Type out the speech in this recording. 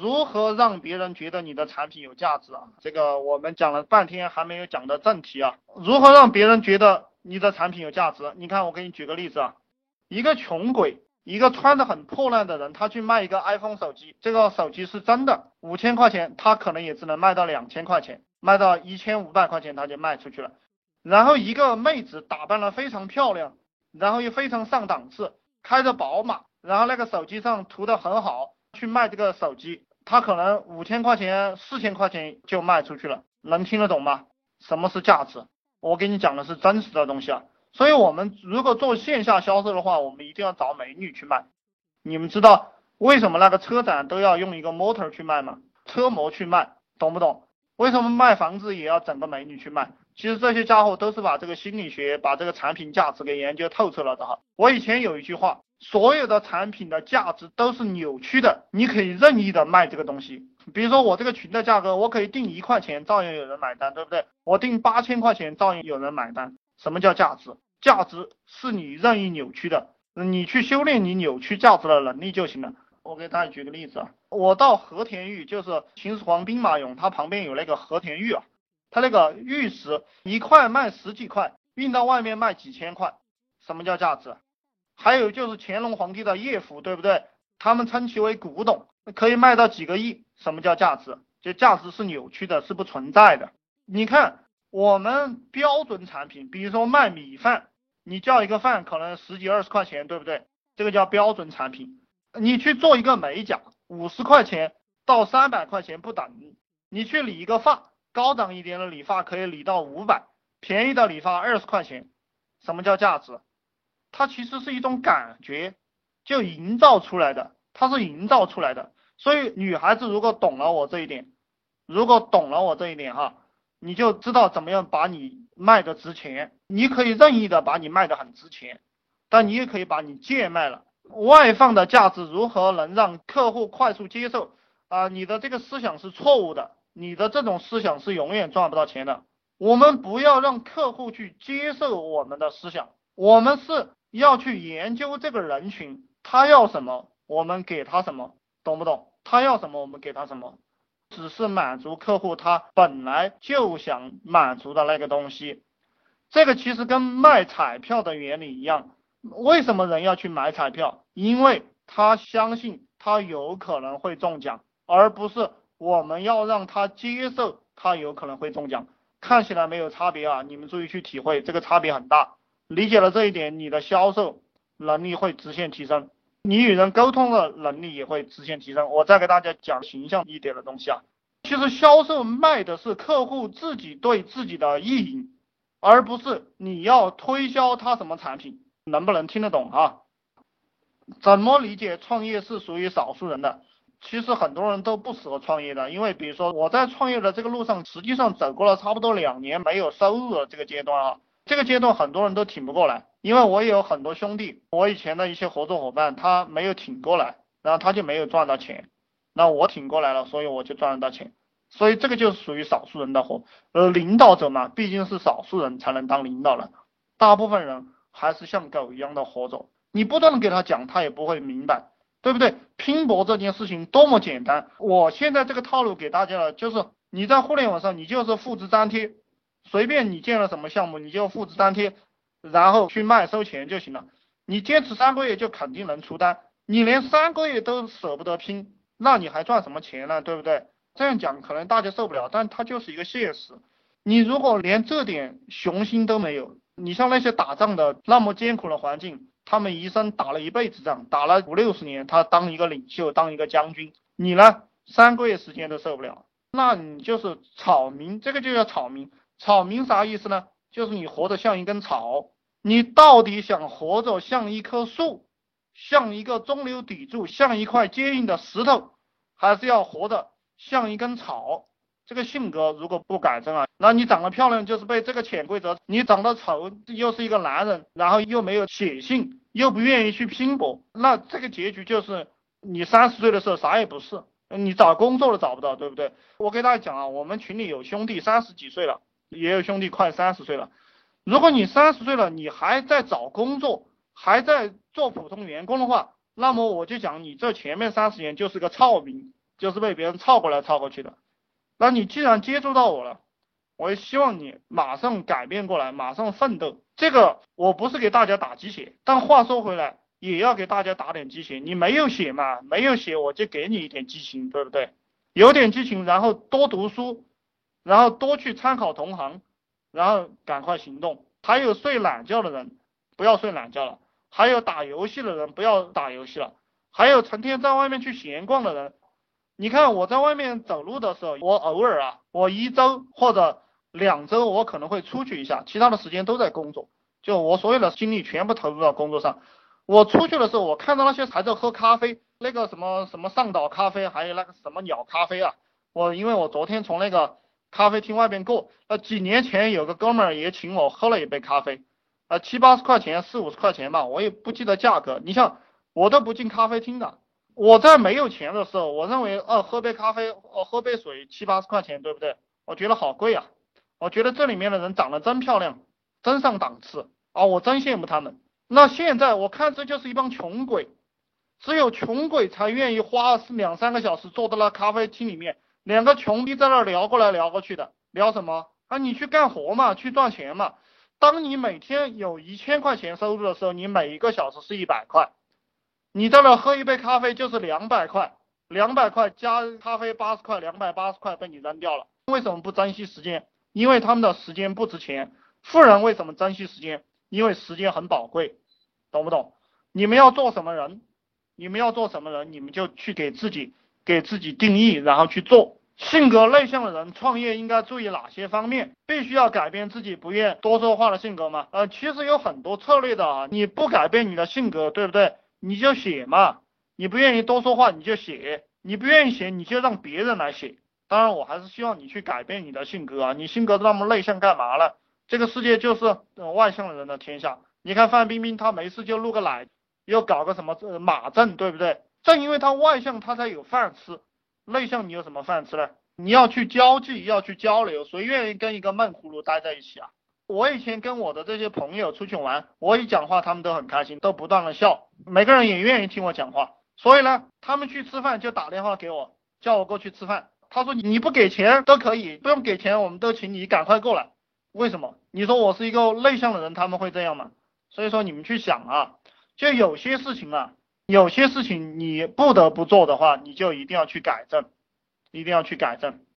如何让别人觉得你的产品有价值啊？这个我们讲了半天还没有讲到正题啊。如何让别人觉得你的产品有价值？你看，我给你举个例子啊，一个穷鬼，一个穿的很破烂的人，他去卖一个 iPhone 手机，这个手机是真的，五千块钱，他可能也只能卖到两千块钱，卖到一千五百块钱他就卖出去了。然后一个妹子打扮的非常漂亮，然后又非常上档次，开着宝马，然后那个手机上涂的很好。去卖这个手机，他可能五千块钱、四千块钱就卖出去了，能听得懂吗？什么是价值？我给你讲的是真实的东西啊。所以，我们如果做线下销售的话，我们一定要找美女去卖。你们知道为什么那个车展都要用一个模特去卖吗？车模去卖，懂不懂？为什么卖房子也要整个美女去卖？其实这些家伙都是把这个心理学、把这个产品价值给研究透彻了的哈。我以前有一句话。所有的产品的价值都是扭曲的，你可以任意的卖这个东西。比如说我这个群的价格，我可以定一块钱，照样有人买单，对不对？我定八千块钱，照样有人买单。什么叫价值？价值是你任意扭曲的，你去修炼你扭曲价值的能力就行了。我给大家举个例子啊，我到和田玉，就是秦始皇兵马俑，它旁边有那个和田玉啊，它那个玉石一块卖十几块，运到外面卖几千块，什么叫价值？还有就是乾隆皇帝的叶府，对不对？他们称其为古董，可以卖到几个亿。什么叫价值？就价值是扭曲的，是不存在的。你看我们标准产品，比如说卖米饭，你叫一个饭可能十几二十块钱，对不对？这个叫标准产品。你去做一个美甲，五十块钱到三百块钱不等。你去理一个发，高档一点的理发可以理到五百，便宜的理发二十块钱。什么叫价值？它其实是一种感觉，就营造出来的，它是营造出来的。所以女孩子如果懂了我这一点，如果懂了我这一点哈，你就知道怎么样把你卖的值钱。你可以任意的把你卖的很值钱，但你也可以把你贱卖了。外放的价值如何能让客户快速接受啊？你的这个思想是错误的，你的这种思想是永远赚不到钱的。我们不要让客户去接受我们的思想，我们是。要去研究这个人群，他要什么，我们给他什么，懂不懂？他要什么，我们给他什么，只是满足客户他本来就想满足的那个东西。这个其实跟卖彩票的原理一样。为什么人要去买彩票？因为他相信他有可能会中奖，而不是我们要让他接受他有可能会中奖。看起来没有差别啊，你们注意去体会，这个差别很大。理解了这一点，你的销售能力会直线提升，你与人沟通的能力也会直线提升。我再给大家讲形象一点的东西啊，其实销售卖的是客户自己对自己的意淫，而不是你要推销他什么产品，能不能听得懂啊？怎么理解创业是属于少数人的？其实很多人都不适合创业的，因为比如说我在创业的这个路上，实际上走过了差不多两年没有收入的这个阶段啊。这个阶段很多人都挺不过来，因为我也有很多兄弟，我以前的一些合作伙伴，他没有挺过来，然后他就没有赚到钱，那我挺过来了，所以我就赚得到钱，所以这个就是属于少数人的活，而领导者嘛，毕竟是少数人才能当领导人，大部分人还是像狗一样的活着，你不断的给他讲，他也不会明白，对不对？拼搏这件事情多么简单，我现在这个套路给大家了，就是你在互联网上，你就是复制粘贴。随便你建了什么项目，你就复制粘贴，然后去卖收钱就行了。你坚持三个月就肯定能出单。你连三个月都舍不得拼，那你还赚什么钱呢？对不对？这样讲可能大家受不了，但它就是一个现实。你如果连这点雄心都没有，你像那些打仗的那么艰苦的环境，他们一生打了一辈子仗，打了五六十年，他当一个领袖，当一个将军，你呢三个月时间都受不了，那你就是草民，这个就叫草民。草民啥意思呢？就是你活得像一根草，你到底想活着像一棵树，像一个中流砥柱，像一块坚硬的石头，还是要活得像一根草？这个性格如果不改正啊，那你长得漂亮就是被这个潜规则；你长得丑又是一个男人，然后又没有血性，又不愿意去拼搏，那这个结局就是你三十岁的时候啥也不是，你找工作都找不到，对不对？我给大家讲啊，我们群里有兄弟三十几岁了。也有兄弟快三十岁了，如果你三十岁了，你还在找工作，还在做普通员工的话，那么我就讲你这前面三十年就是个草民，就是被别人操过来操过去的。那你既然接触到我了，我也希望你马上改变过来，马上奋斗。这个我不是给大家打鸡血，但话说回来，也要给大家打点鸡血。你没有血嘛？没有血，我就给你一点激情，对不对？有点激情，然后多读书，然后多去参考同行，然后赶快行动。还有睡懒觉的人，不要睡懒觉了；还有打游戏的人，不要打游戏了；还有成天在外面去闲逛的人。你看我在外面走路的时候，我偶尔啊，我一周或者两周我可能会出去一下，其他的时间都在工作，就我所有的精力全部投入到工作上。我出去的时候，我看到那些还在喝咖啡，那个什么什么上岛咖啡，还有那个什么鸟咖啡啊，我因为我昨天从那个咖啡厅外边过，呃，几年前有个哥们儿也请我喝了一杯咖啡，呃，七八十块钱，四五十块钱吧，我也不记得价格。你像我都不进咖啡厅的。我在没有钱的时候，我认为，哦，喝杯咖啡，哦，喝杯水，七八十块钱，对不对？我觉得好贵啊！我觉得这里面的人长得真漂亮，真上档次啊！我真羡慕他们。那现在我看这就是一帮穷鬼，只有穷鬼才愿意花两三个小时坐在那咖啡厅里面，两个穷逼在那聊过来聊过去的，聊什么啊？你去干活嘛，去赚钱嘛。当你每天有一千块钱收入的时候，你每一个小时是一百块。你在那喝一杯咖啡就是两百块，两百块加咖啡八十块，两百八十块被你扔掉了。为什么不珍惜时间？因为他们的时间不值钱。富人为什么珍惜时间？因为时间很宝贵，懂不懂？你们要做什么人？你们要做什么人？你们就去给自己给自己定义，然后去做。性格内向的人创业应该注意哪些方面？必须要改变自己不愿多说话的性格吗？呃，其实有很多策略的啊。你不改变你的性格，对不对？你就写嘛，你不愿意多说话，你就写；你不愿意写，你就让别人来写。当然，我还是希望你去改变你的性格啊！你性格那么内向干嘛了？这个世界就是外向的人的天下。你看范冰冰，她没事就露个奶，又搞个什么马震，对不对？正因为她外向，她才有饭吃。内向你有什么饭吃呢？你要去交际，要去交流，谁愿意跟一个闷葫芦待在一起啊？我以前跟我的这些朋友出去玩，我一讲话，他们都很开心，都不断的笑，每个人也愿意听我讲话。所以呢，他们去吃饭就打电话给我，叫我过去吃饭。他说你不给钱都可以，不用给钱，我们都请你赶快过来。为什么？你说我是一个内向的人，他们会这样吗？所以说你们去想啊，就有些事情啊，有些事情你不得不做的话，你就一定要去改正，一定要去改正。